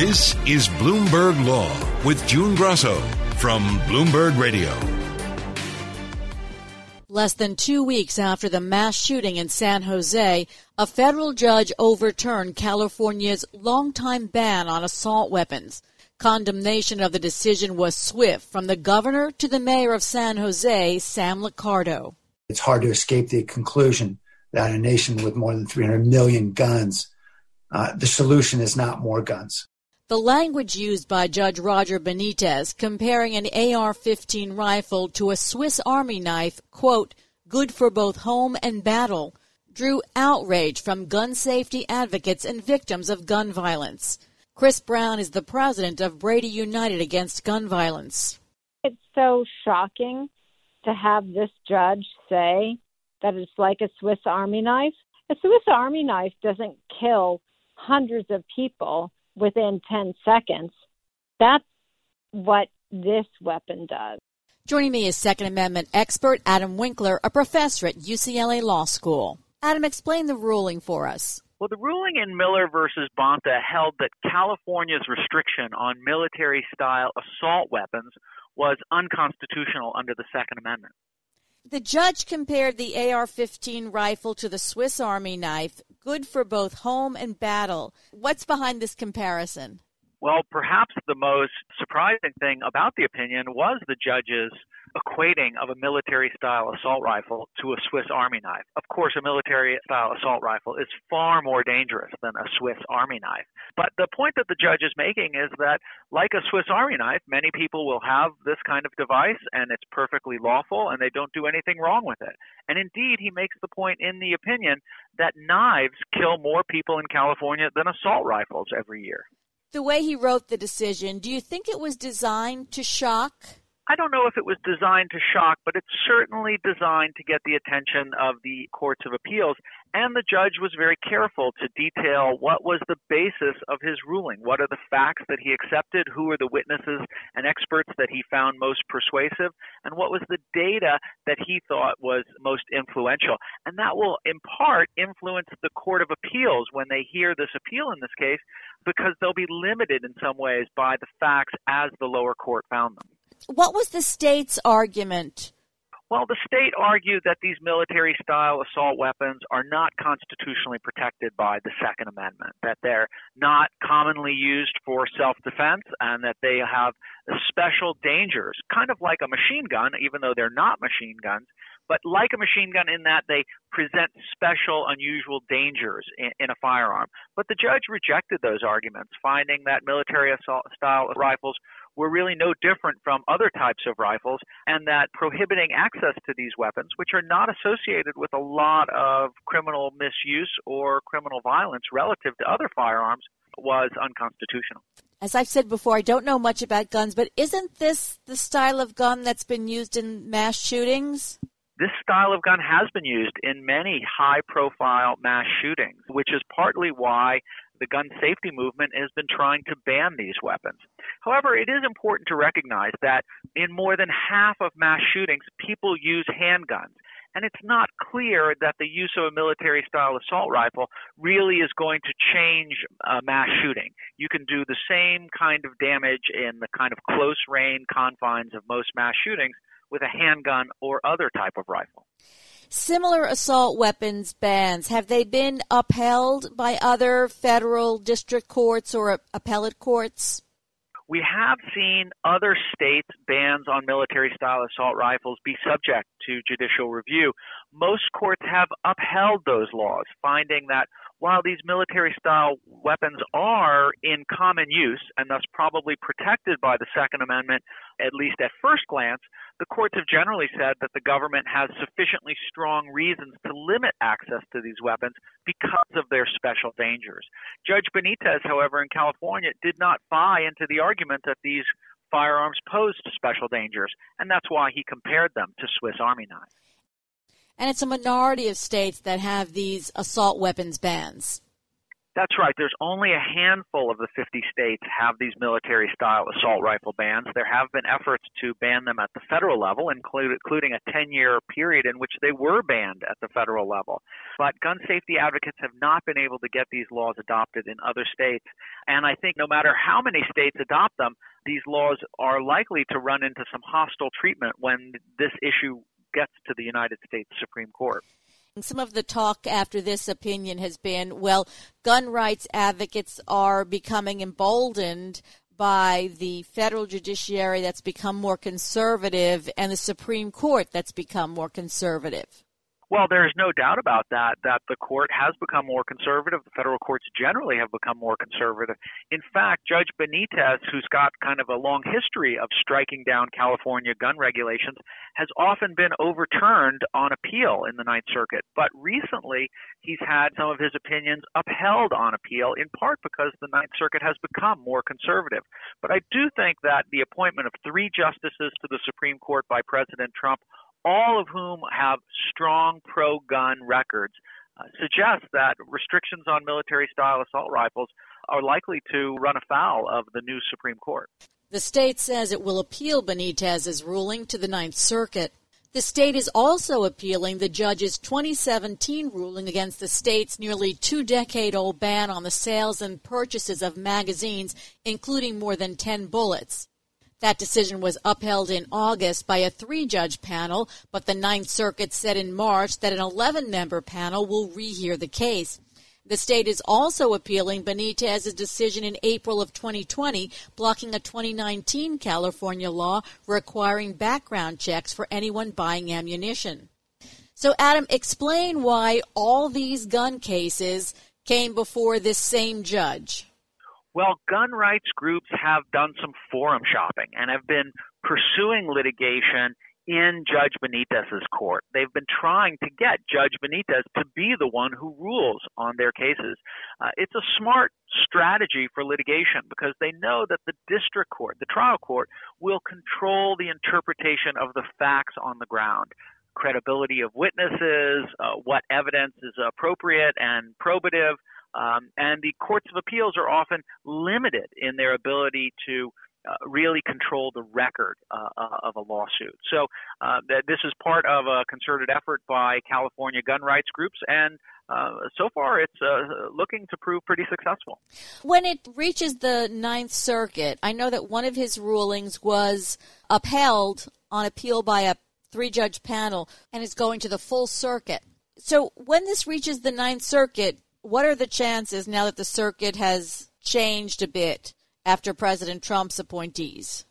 This is Bloomberg Law with June Grasso from Bloomberg Radio. Less than two weeks after the mass shooting in San Jose, a federal judge overturned California's longtime ban on assault weapons. Condemnation of the decision was swift from the governor to the mayor of San Jose, Sam Liccardo. It's hard to escape the conclusion that a nation with more than 300 million guns, uh, the solution is not more guns. The language used by Judge Roger Benitez comparing an AR 15 rifle to a Swiss Army knife, quote, good for both home and battle, drew outrage from gun safety advocates and victims of gun violence. Chris Brown is the president of Brady United Against Gun Violence. It's so shocking to have this judge say that it's like a Swiss Army knife. A Swiss Army knife doesn't kill hundreds of people within 10 seconds. That's what this weapon does. Joining me is Second Amendment expert Adam Winkler, a professor at UCLA Law School. Adam, explain the ruling for us. Well, the ruling in Miller versus Bonta held that California's restriction on military style assault weapons was unconstitutional under the Second Amendment. The judge compared the AR 15 rifle to the Swiss Army knife, good for both home and battle. What's behind this comparison? Well, perhaps the most surprising thing about the opinion was the judge's equating of a military style assault rifle to a Swiss Army knife. Of course, a military style assault rifle is far more dangerous than a Swiss Army knife. But the point that the judge is making is that, like a Swiss Army knife, many people will have this kind of device and it's perfectly lawful and they don't do anything wrong with it. And indeed, he makes the point in the opinion that knives kill more people in California than assault rifles every year. The way he wrote the decision, do you think it was designed to shock? I don't know if it was designed to shock, but it's certainly designed to get the attention of the courts of appeals. And the judge was very careful to detail what was the basis of his ruling. What are the facts that he accepted? Who are the witnesses and experts that he found most persuasive? And what was the data that he thought was most influential? And that will, in part, influence the Court of Appeals when they hear this appeal in this case, because they'll be limited in some ways by the facts as the lower court found them. What was the state's argument? Well, the state argued that these military style assault weapons are not constitutionally protected by the Second Amendment, that they're not commonly used for self defense, and that they have special dangers, kind of like a machine gun, even though they're not machine guns, but like a machine gun in that they present special, unusual dangers in, in a firearm. But the judge rejected those arguments, finding that military assault style rifles were really no different from other types of rifles, and that prohibiting access to these weapons, which are not associated with a lot of criminal misuse or criminal violence relative to other firearms, was unconstitutional. As I've said before, I don't know much about guns, but isn't this the style of gun that's been used in mass shootings? This style of gun has been used in many high profile mass shootings, which is partly why the gun safety movement has been trying to ban these weapons. However, it is important to recognize that in more than half of mass shootings, people use handguns. And it's not clear that the use of a military style assault rifle really is going to change a mass shooting. You can do the same kind of damage in the kind of close range confines of most mass shootings with a handgun or other type of rifle. Similar assault weapons bans, have they been upheld by other federal district courts or appellate courts? We have seen other states' bans on military style assault rifles be subject to judicial review. Most courts have upheld those laws, finding that while these military style weapons are in common use and thus probably protected by the Second Amendment, at least at first glance, the courts have generally said that the government has sufficiently strong reasons to limit access to these weapons because of their special dangers. Judge Benitez, however, in California did not buy into the argument that these firearms posed special dangers, and that's why he compared them to Swiss Army knives. And it's a minority of states that have these assault weapons bans. That's right. There's only a handful of the 50 states have these military style assault rifle bans. There have been efforts to ban them at the federal level, including a 10 year period in which they were banned at the federal level. But gun safety advocates have not been able to get these laws adopted in other states. And I think no matter how many states adopt them, these laws are likely to run into some hostile treatment when this issue gets to the United States Supreme Court. Some of the talk after this opinion has been well, gun rights advocates are becoming emboldened by the federal judiciary that's become more conservative and the Supreme Court that's become more conservative. Well, there's no doubt about that, that the court has become more conservative. The federal courts generally have become more conservative. In fact, Judge Benitez, who's got kind of a long history of striking down California gun regulations, has often been overturned on appeal in the Ninth Circuit. But recently, he's had some of his opinions upheld on appeal, in part because the Ninth Circuit has become more conservative. But I do think that the appointment of three justices to the Supreme Court by President Trump all of whom have strong pro gun records, uh, suggests that restrictions on military style assault rifles are likely to run afoul of the new Supreme Court. The state says it will appeal Benitez's ruling to the Ninth Circuit. The state is also appealing the judge's 2017 ruling against the state's nearly two decade old ban on the sales and purchases of magazines, including more than 10 bullets. That decision was upheld in August by a three judge panel, but the Ninth Circuit said in March that an 11 member panel will rehear the case. The state is also appealing Benitez's decision in April of 2020, blocking a 2019 California law requiring background checks for anyone buying ammunition. So, Adam, explain why all these gun cases came before this same judge. Well, gun rights groups have done some forum shopping and have been pursuing litigation in Judge Benitez's court. They've been trying to get Judge Benitez to be the one who rules on their cases. Uh, it's a smart strategy for litigation because they know that the district court, the trial court, will control the interpretation of the facts on the ground. Credibility of witnesses, uh, what evidence is appropriate and probative, um, and the courts of appeals are often limited in their ability to uh, really control the record uh, uh of a lawsuit. So uh, this is part of a concerted effort by California gun rights groups, and uh, so far it's uh, looking to prove pretty successful. When it reaches the Ninth Circuit, I know that one of his rulings was upheld on appeal by a three-judge panel, and is going to the full circuit. So when this reaches the Ninth Circuit, what are the chances now that the circuit has changed a bit after President Trump's appointees?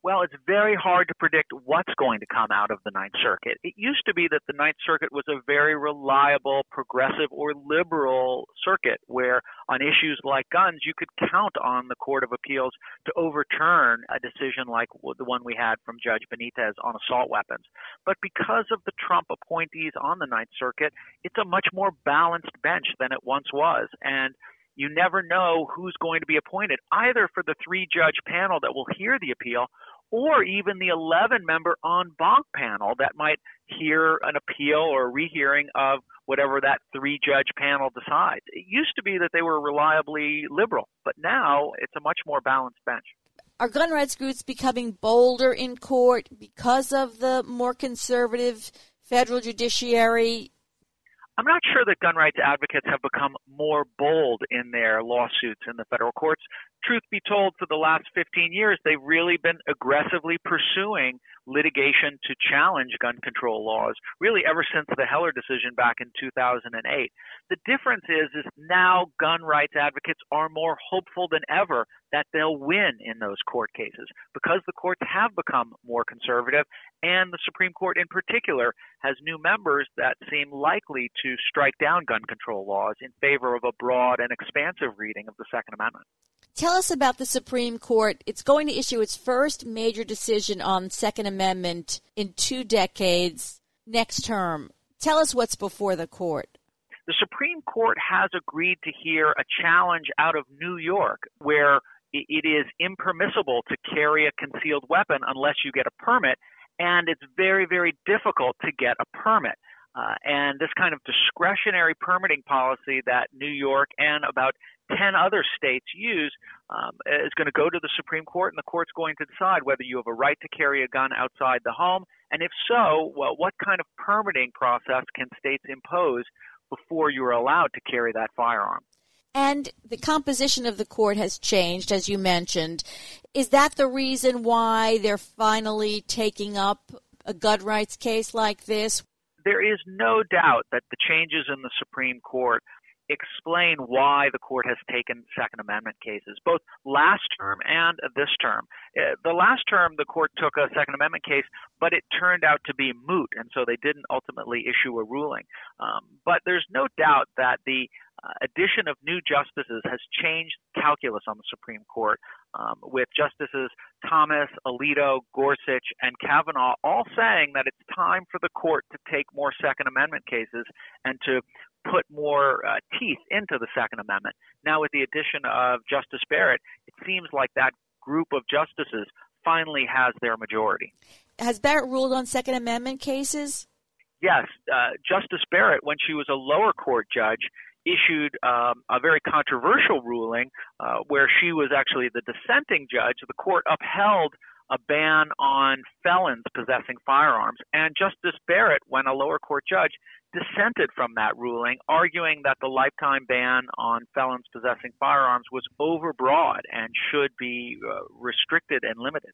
Well, it's very hard to predict what's going to come out of the Ninth Circuit. It used to be that the Ninth Circuit was a very reliable, progressive, or liberal circuit where, on issues like guns, you could count on the Court of Appeals to overturn a decision like the one we had from Judge Benitez on assault weapons. But because of the Trump appointees on the Ninth Circuit, it's a much more balanced bench than it once was. And you never know who's going to be appointed, either for the three judge panel that will hear the appeal or even the 11 member en banc panel that might hear an appeal or rehearing of whatever that three judge panel decides. It used to be that they were reliably liberal, but now it's a much more balanced bench. Are gun rights groups becoming bolder in court because of the more conservative federal judiciary I'm not sure that gun rights advocates have become more bold in their lawsuits in the federal courts. Truth be told, for the last 15 years, they've really been aggressively pursuing litigation to challenge gun control laws, really ever since the Heller decision back in 2008. The difference is, is now gun rights advocates are more hopeful than ever that they'll win in those court cases because the courts have become more conservative and the Supreme Court in particular has new members that seem likely to strike down gun control laws in favor of a broad and expansive reading of the Second Amendment. Tell us about the Supreme Court. It's going to issue its first major decision on Second Amendment in two decades next term. Tell us what's before the court. The Supreme Court has agreed to hear a challenge out of New York where it is impermissible to carry a concealed weapon unless you get a permit, and it's very, very difficult to get a permit. Uh, and this kind of discretionary permitting policy that New York and about 10 other states use um, is going to go to the Supreme Court, and the court's going to decide whether you have a right to carry a gun outside the home, and if so, well, what kind of permitting process can states impose before you are allowed to carry that firearm? And the composition of the court has changed, as you mentioned. Is that the reason why they're finally taking up a gun rights case like this? There is no doubt that the changes in the Supreme Court explain why the court has taken Second Amendment cases, both last term and this term. Uh, the last term, the court took a Second Amendment case, but it turned out to be moot, and so they didn't ultimately issue a ruling. Um, but there's no doubt that the uh, addition of new justices has changed calculus on the Supreme Court, um, with Justices Thomas, Alito, Gorsuch, and Kavanaugh all saying that it's time for the court to take more Second Amendment cases and to put more uh, teeth into the Second Amendment. Now, with the addition of Justice Barrett, it seems like that group of justices finally has their majority. Has Barrett ruled on Second Amendment cases? Yes. Uh, Justice Barrett, when she was a lower court judge, issued um, a very controversial ruling uh, where she was actually the dissenting judge. The court upheld a ban on felons possessing firearms. And Justice Barrett, when a lower court judge, dissented from that ruling, arguing that the lifetime ban on felons possessing firearms was overbroad and should be uh, restricted and limited.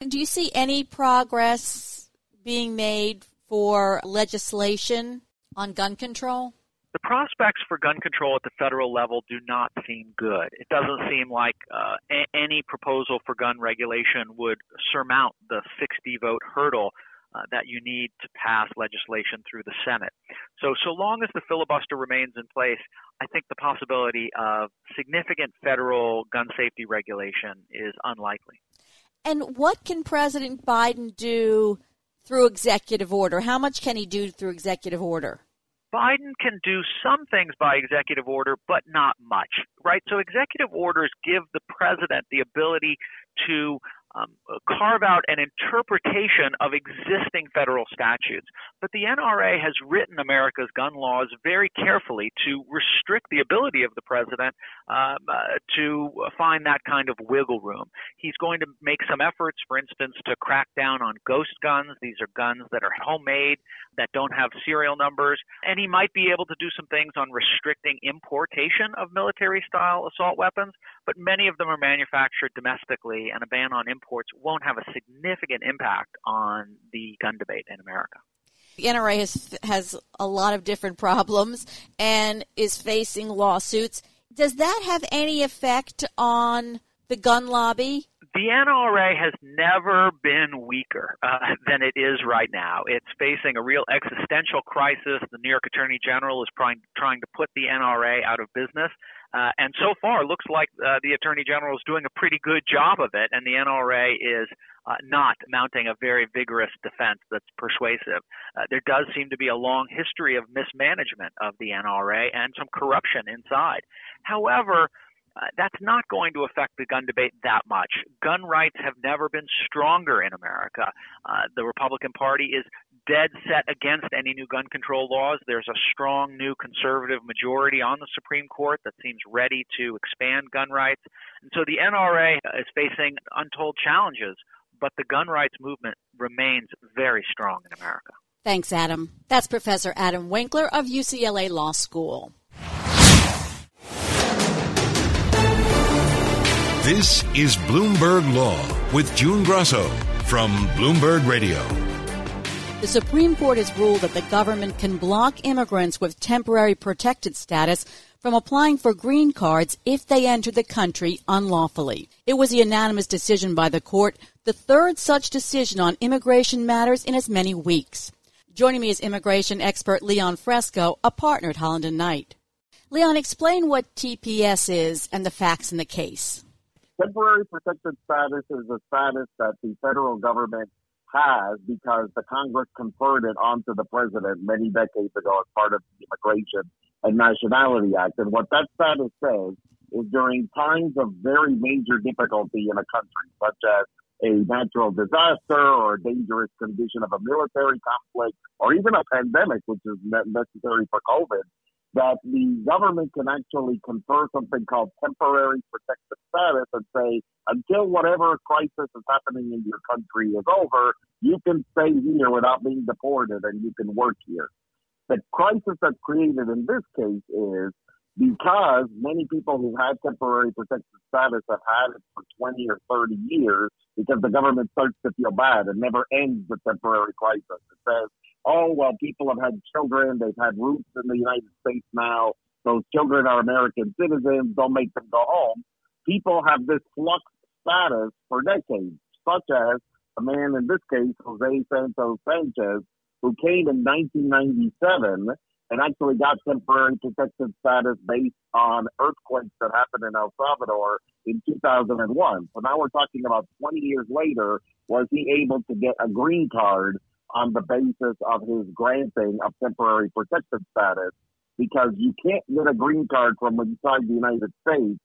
Do you see any progress being made for legislation on gun control? The prospects for gun control at the federal level do not seem good. It doesn't seem like uh, a- any proposal for gun regulation would surmount the 60 vote hurdle uh, that you need to pass legislation through the Senate. So, so long as the filibuster remains in place, I think the possibility of significant federal gun safety regulation is unlikely. And what can President Biden do through executive order? How much can he do through executive order? Biden can do some things by executive order, but not much, right? So executive orders give the president the ability to um, carve out an interpretation of existing federal statutes. But the NRA has written America's gun laws very carefully to restrict the ability of the president um, uh, to find that kind of wiggle room. He's going to make some efforts, for instance, to crack down on ghost guns. These are guns that are homemade, that don't have serial numbers. And he might be able to do some things on restricting importation of military style assault weapons, but many of them are manufactured domestically, and a ban on imports won't have a significant impact on the gun debate in America. The NRA has, has a lot of different problems and is facing lawsuits. Does that have any effect on the gun lobby? The NRA has never been weaker uh, than it is right now. It's facing a real existential crisis. The New York Attorney General is trying, trying to put the NRA out of business. Uh, and so far, it looks like uh, the Attorney General is doing a pretty good job of it, and the NRA is uh, not mounting a very vigorous defense that's persuasive. Uh, there does seem to be a long history of mismanagement of the NRA and some corruption inside. However, uh, that's not going to affect the gun debate that much. Gun rights have never been stronger in America. Uh, the Republican Party is dead set against any new gun control laws. There's a strong new conservative majority on the Supreme Court that seems ready to expand gun rights. And so the NRA is facing untold challenges, but the gun rights movement remains very strong in America. Thanks, Adam. That's Professor Adam Winkler of UCLA Law School. This is Bloomberg Law with June Grasso from Bloomberg Radio. The Supreme Court has ruled that the government can block immigrants with temporary protected status from applying for green cards if they enter the country unlawfully. It was a unanimous decision by the court, the third such decision on immigration matters in as many weeks. Joining me is immigration expert Leon Fresco, a partner at Holland and Knight. Leon, explain what TPS is and the facts in the case. Temporary protected status is a status that the federal government has because the Congress conferred it onto the president many decades ago as part of the Immigration and Nationality Act. And what that status says is during times of very major difficulty in a country, such as a natural disaster or a dangerous condition of a military conflict or even a pandemic, which is necessary for COVID, that the government can actually confer something called temporary protected status and say, until whatever crisis is happening in your country is over, you can stay here without being deported and you can work here. The crisis that's created in this case is because many people who had temporary protected status have had it for 20 or 30 years because the government starts to feel bad and never ends the temporary crisis. It says, oh, well, people have had children, they've had roots in the United States now, those children are American citizens, don't make them go home. People have this flux status for decades, such as a man in this case, Jose Santos Sanchez, who came in 1997 and actually got temporary protected status based on earthquakes that happened in El Salvador in 2001. So now we're talking about 20 years later, was he able to get a green card on the basis of his granting of temporary protected status? Because you can't get a green card from inside the United States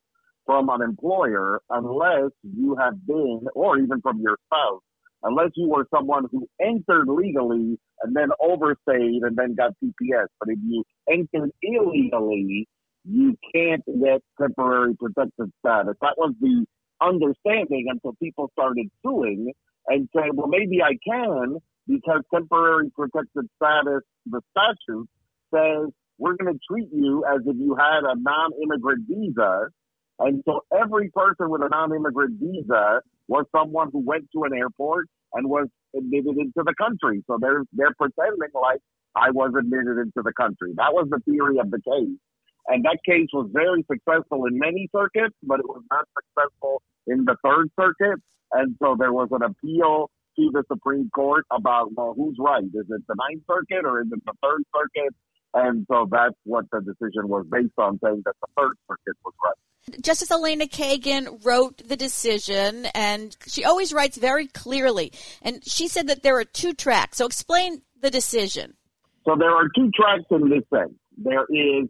from an employer unless you have been, or even from your spouse, unless you were someone who entered legally and then overstayed and then got TPS. But if you entered illegally, you can't get temporary protected status. That was the understanding until people started suing and said, well, maybe I can because temporary protected status, the statute says we're going to treat you as if you had a non-immigrant visa. And so every person with a non-immigrant visa was someone who went to an airport and was admitted into the country. So they're they're pretending like I was admitted into the country. That was the theory of the case. And that case was very successful in many circuits, but it was not successful in the third circuit. And so there was an appeal to the Supreme Court about, well, who's right? Is it the Ninth Circuit or is it the Third Circuit? And so that's what the decision was based on, saying that the Third Circuit was right. Justice Elena Kagan wrote the decision, and she always writes very clearly. And she said that there are two tracks. So explain the decision. So there are two tracks in this sense. There is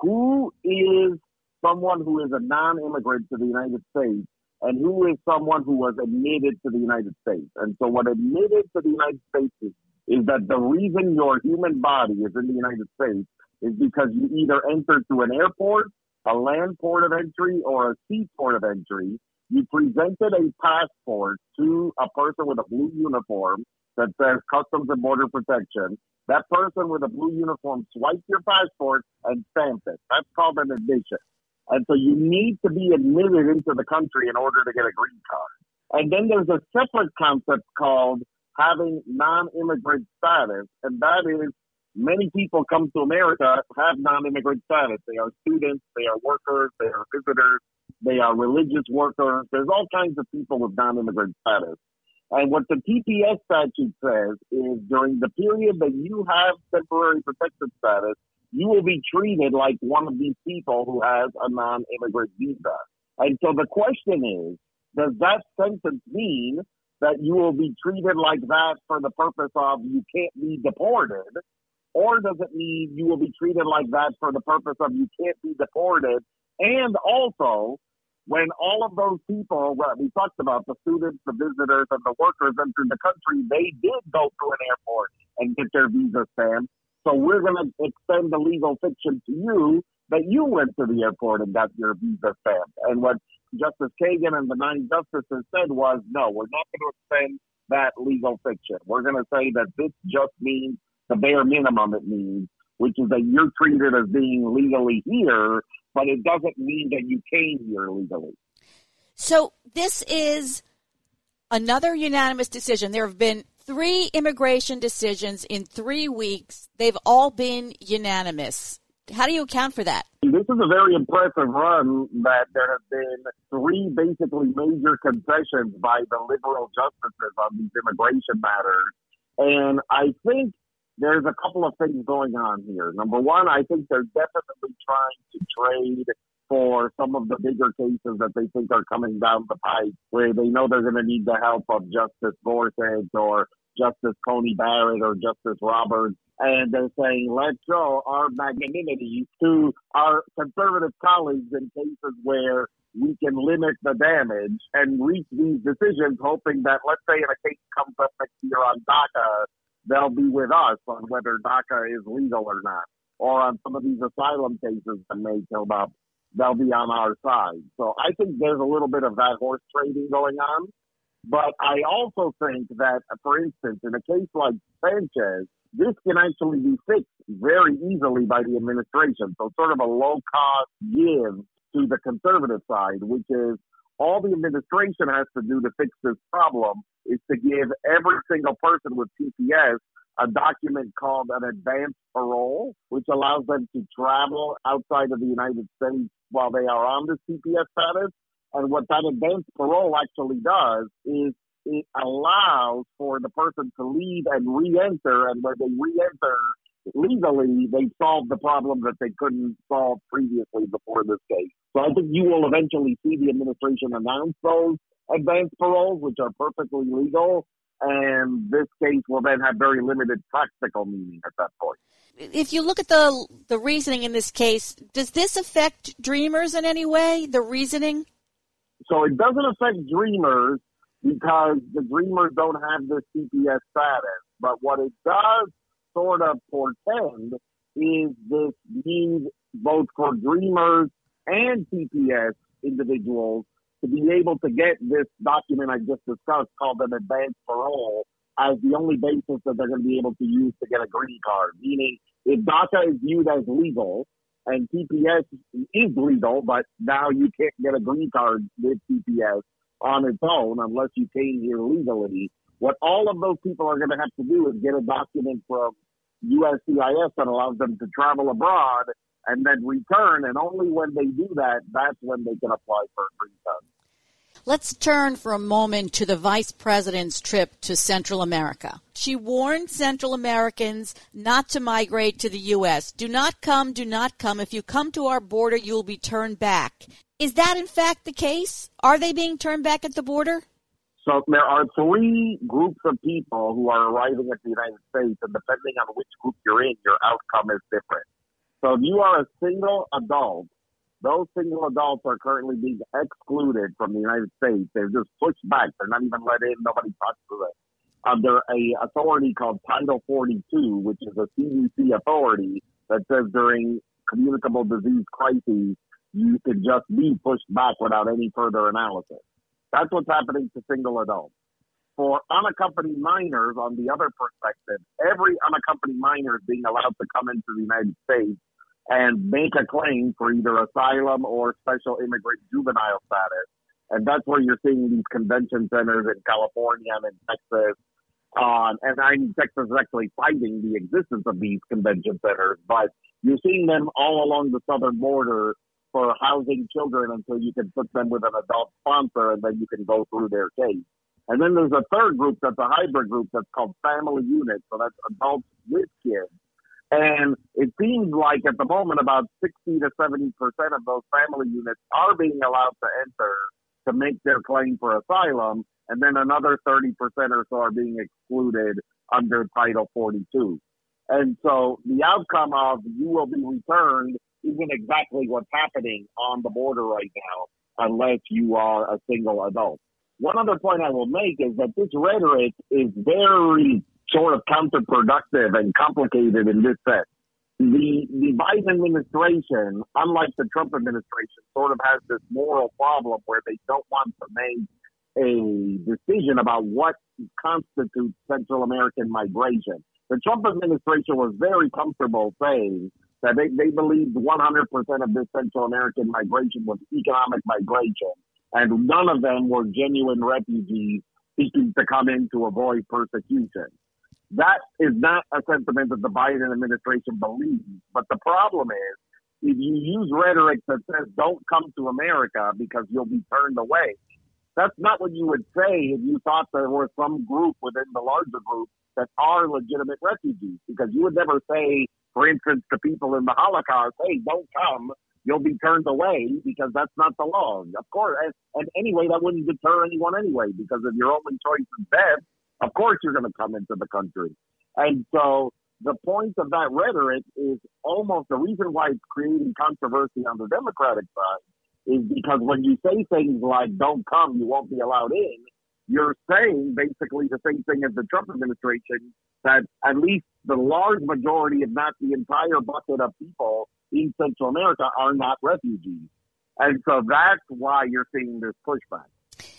who is someone who is a non-immigrant to the United States and who is someone who was admitted to the United States. And so what admitted to the United States is, is that the reason your human body is in the United States is because you either entered through an airport a land port of entry or a sea port of entry, you presented a passport to a person with a blue uniform that says Customs and Border Protection. That person with a blue uniform swiped your passport and stamped it. That's called an admission. And so you need to be admitted into the country in order to get a green card. And then there's a separate concept called having non-immigrant status, and that is Many people come to America have non-immigrant status. They are students, they are workers, they are visitors, they are religious workers. There's all kinds of people with non-immigrant status. And what the TPS statute says is during the period that you have temporary protected status, you will be treated like one of these people who has a non-immigrant visa. And so the question is, does that sentence mean that you will be treated like that for the purpose of you can't be deported? Or does it mean you will be treated like that for the purpose of you can't be deported? And also, when all of those people well, we talked about, the students, the visitors, and the workers entered the country, they did go through an airport and get their visa stamped. So we're going to extend the legal fiction to you that you went to the airport and got your visa stamped. And what Justice Kagan and the nine justices said was, no, we're not going to extend that legal fiction. We're going to say that this just means the bare minimum it means, which is that you're treated as being legally here, but it doesn't mean that you came here legally. So this is another unanimous decision. There have been three immigration decisions in three weeks. They've all been unanimous. How do you account for that? This is a very impressive run that there have been three basically major concessions by the liberal justices on these immigration matters. And I think there's a couple of things going on here. Number one, I think they're definitely trying to trade for some of the bigger cases that they think are coming down the pipe, where they know they're going to need the help of Justice Gorsuch or Justice Coney Barrett or Justice Roberts. And they're saying, let's show our magnanimity to our conservative colleagues in cases where we can limit the damage and reach these decisions, hoping that, let's say, if a case comes up next year on DACA, they'll be with us on whether DACA is legal or not. Or on some of these asylum cases that may come up, they'll be on our side. So I think there's a little bit of that horse trading going on. But I also think that, for instance, in a case like Sanchez, this can actually be fixed very easily by the administration. So sort of a low cost give to the conservative side, which is all the administration has to do to fix this problem is to give every single person with TPS a document called an advance parole, which allows them to travel outside of the United States while they are on this TPS status. And what that advance parole actually does is it allows for the person to leave and re-enter. And when they re-enter legally, they solve the problem that they couldn't solve previously before this case. So I think you will eventually see the administration announce those advance paroles, which are perfectly legal. And this case will then have very limited practical meaning at that point. If you look at the the reasoning in this case, does this affect dreamers in any way? The reasoning? So it doesn't affect dreamers because the dreamers don't have this TPS status. But what it does sort of portend is this need both for dreamers and TPS individuals to be able to get this document I just discussed called an advance parole as the only basis that they're going to be able to use to get a green card. Meaning, if DACA is viewed as legal and TPS is legal, but now you can't get a green card with TPS on its own unless you came here legally, what all of those people are going to have to do is get a document from USCIS that allows them to travel abroad and then return. And only when they do that, that's when they can apply for a green card. Let's turn for a moment to the vice president's trip to Central America. She warned Central Americans not to migrate to the U.S. Do not come, do not come. If you come to our border, you will be turned back. Is that in fact the case? Are they being turned back at the border? So there are three groups of people who are arriving at the United States, and depending on which group you're in, your outcome is different. So if you are a single adult those single adults are currently being excluded from the United States. They're just pushed back. They're not even let in. Nobody talks to them under a authority called Title 42, which is a CDC authority that says during communicable disease crises, you can just be pushed back without any further analysis. That's what's happening to single adults. For unaccompanied minors, on the other perspective, every unaccompanied minor is being allowed to come into the United States and make a claim for either asylum or special immigrant juvenile status. And that's where you're seeing these convention centers in California and in Texas. Uh, and I mean, Texas is actually fighting the existence of these convention centers, but you're seeing them all along the southern border for housing children until you can put them with an adult sponsor and then you can go through their case. And then there's a third group that's a hybrid group that's called family units. So that's adults with kids and it seems like at the moment about 60 to 70% of those family units are being allowed to enter to make their claim for asylum. And then another 30% or so are being excluded under Title 42. And so the outcome of you will be returned isn't exactly what's happening on the border right now unless you are a single adult. One other point I will make is that this rhetoric is very sort of counterproductive and complicated in this sense. The, the Biden administration, unlike the Trump administration, sort of has this moral problem where they don't want to make a decision about what constitutes Central American migration. The Trump administration was very comfortable saying that they, they believed 100% of this Central American migration was economic migration, and none of them were genuine refugees seeking to come in to avoid persecution. That is not a sentiment that the Biden administration believes. But the problem is, if you use rhetoric that says don't come to America because you'll be turned away, that's not what you would say if you thought there were some group within the larger group that are legitimate refugees. Because you would never say, for instance, to people in the Holocaust, hey, don't come you'll be turned away because that's not the law. Of course, and, and anyway, that wouldn't deter anyone anyway because if your only choice is death, of course you're going to come into the country. And so the point of that rhetoric is almost the reason why it's creating controversy on the Democratic side is because when you say things like "Don't come, you won't be allowed in," you're saying basically the same thing as the Trump administration that at least the large majority, if not the entire bucket of people in Central America, are not refugees. And so that's why you're seeing this pushback.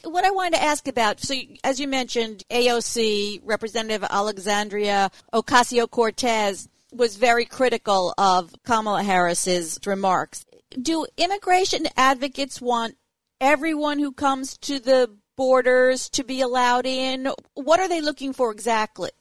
What I wanted to ask about, so as you mentioned, AOC, Representative Alexandria Ocasio Cortez was very critical of Kamala Harris's remarks. Do immigration advocates want everyone who comes to the borders to be allowed in? What are they looking for exactly?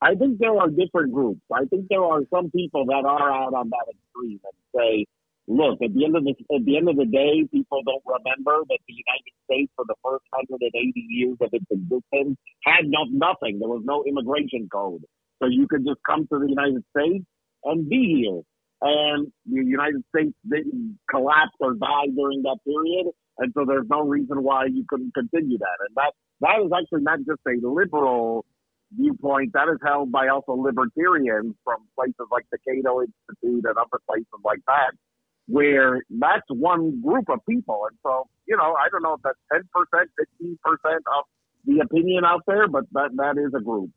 I think there are different groups. I think there are some people that are out on that extreme and say, look, at the end of the at the end of the day, people don't remember that the United States for the first 180 years of its existence had no, nothing. There was no immigration code, so you could just come to the United States and be here. And the United States didn't collapse or die during that period, and so there's no reason why you couldn't continue that. And that that is actually not just a liberal viewpoint that is held by also libertarians from places like the Cato Institute and other places like that, where that's one group of people. And so, you know, I don't know if that's 10%, 15% of the opinion out there, but that, that is a group.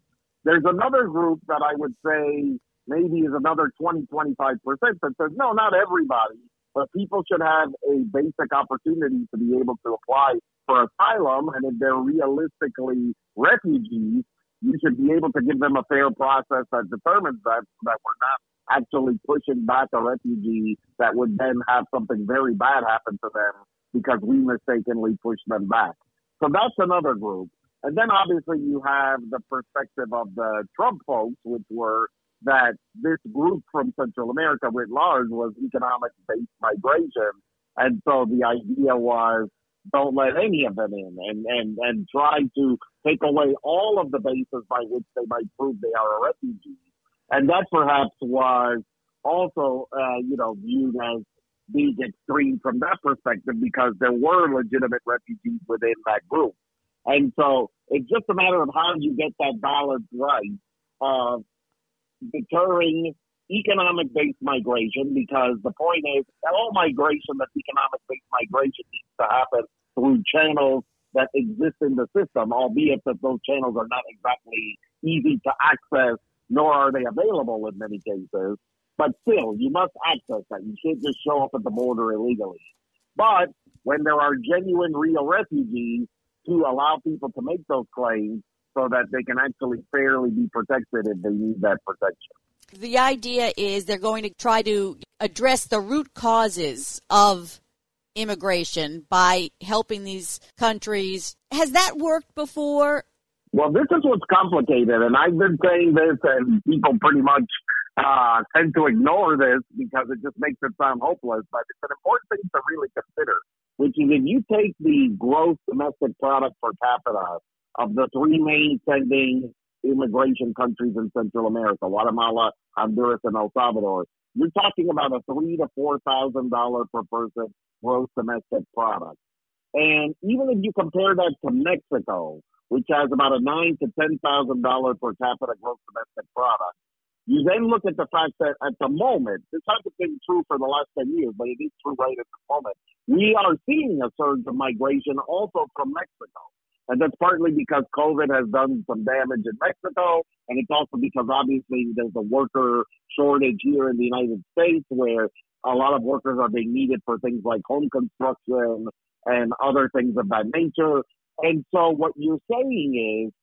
There's another group that I would say maybe is another 20, 25% that says, no, not everybody, but people should have a basic opportunity to be able to apply for asylum. And if they're realistically refugees, you should be able to give them a fair process that determines that, that we're not actually pushing back a refugee that would then have something very bad happen to them because we mistakenly pushed them back. So that's another group. And then obviously you have the perspective of the Trump folks, which were that this group from Central America writ large was economic based migration. And so the idea was don't let any of them in and, and, and try to take away all of the bases by which they might prove they are a refugee. And that perhaps was also, uh, you know, viewed as being extreme from that perspective because there were legitimate refugees within that group. And so it's just a matter of how you get that balance right of deterring economic based migration because the point is all migration that's economic based migration needs to happen through channels that exist in the system, albeit that those channels are not exactly easy to access, nor are they available in many cases. But still, you must access that. You can't just show up at the border illegally. But when there are genuine, real refugees, to allow people to make those claims so that they can actually fairly be protected if they need that protection. The idea is they're going to try to address the root causes of immigration by helping these countries. Has that worked before? Well, this is what's complicated, and I've been saying this, and people pretty much uh, tend to ignore this because it just makes it sound hopeless. But it's an important thing to really consider, which is if you take the gross domestic product per capita of the three main sending immigration countries in Central America, Guatemala, Honduras, and El Salvador, you're talking about a three to four thousand dollar per person gross domestic product. And even if you compare that to Mexico, which has about a nine to ten thousand dollar per capita gross domestic product, you then look at the fact that at the moment, this hasn't been true for the last 10 years, but it is true right at the moment. We are seeing a surge of migration also from Mexico. And that's partly because COVID has done some damage in Mexico. And it's also because obviously there's a worker shortage here in the United States where a lot of workers are being needed for things like home construction and other things of that nature. And so what you're saying is,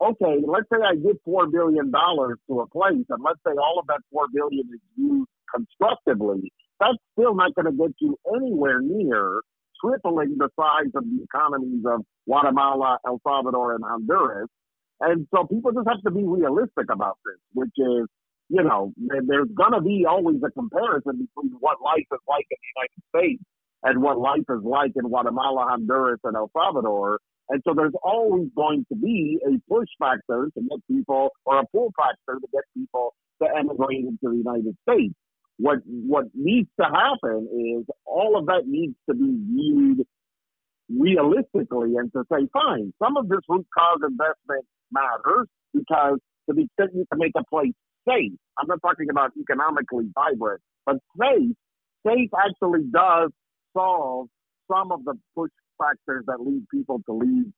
okay, let's say I give four billion dollars to a place, and let's say all of that four billion is used constructively. That's still not going to get you anywhere near tripling the size of the economies of Guatemala, El Salvador, and Honduras. And so people just have to be realistic about this, which is you know, there's going to be always a comparison between what life is like in the United States and what life is like in Guatemala, Honduras, and El Salvador. And so there's always going to be a push factor to get people or a pull factor to get people to emigrate into the United States. What what needs to happen is all of that needs to be viewed realistically and to say, fine, some of this root cause investment matters because to the extent you can make a place safe, I'm not talking about economically vibrant, but safe, safe actually does solve some of the push factors that lead people to leave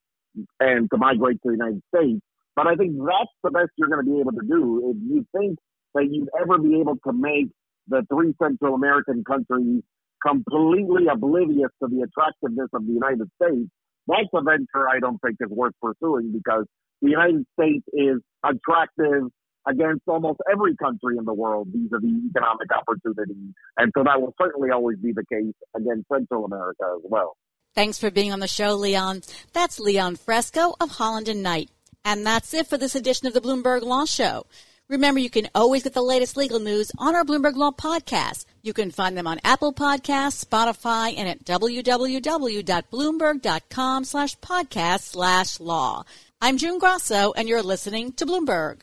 and to migrate to the United States. But I think that's the best you're going to be able to do. If you think that you'd ever be able to make the three Central American countries completely oblivious to the attractiveness of the United States, that's a venture I don't think is worth pursuing because the United States is attractive against almost every country in the world vis-a-vis economic opportunity. And so that will certainly always be the case against Central America as well. Thanks for being on the show, Leon. That's Leon Fresco of Holland and Knight. And that's it for this edition of the Bloomberg Law Show. Remember, you can always get the latest legal news on our Bloomberg Law podcast. You can find them on Apple Podcasts, Spotify, and at www.bloomberg.com slash podcast slash law. I'm June Grosso, and you're listening to Bloomberg.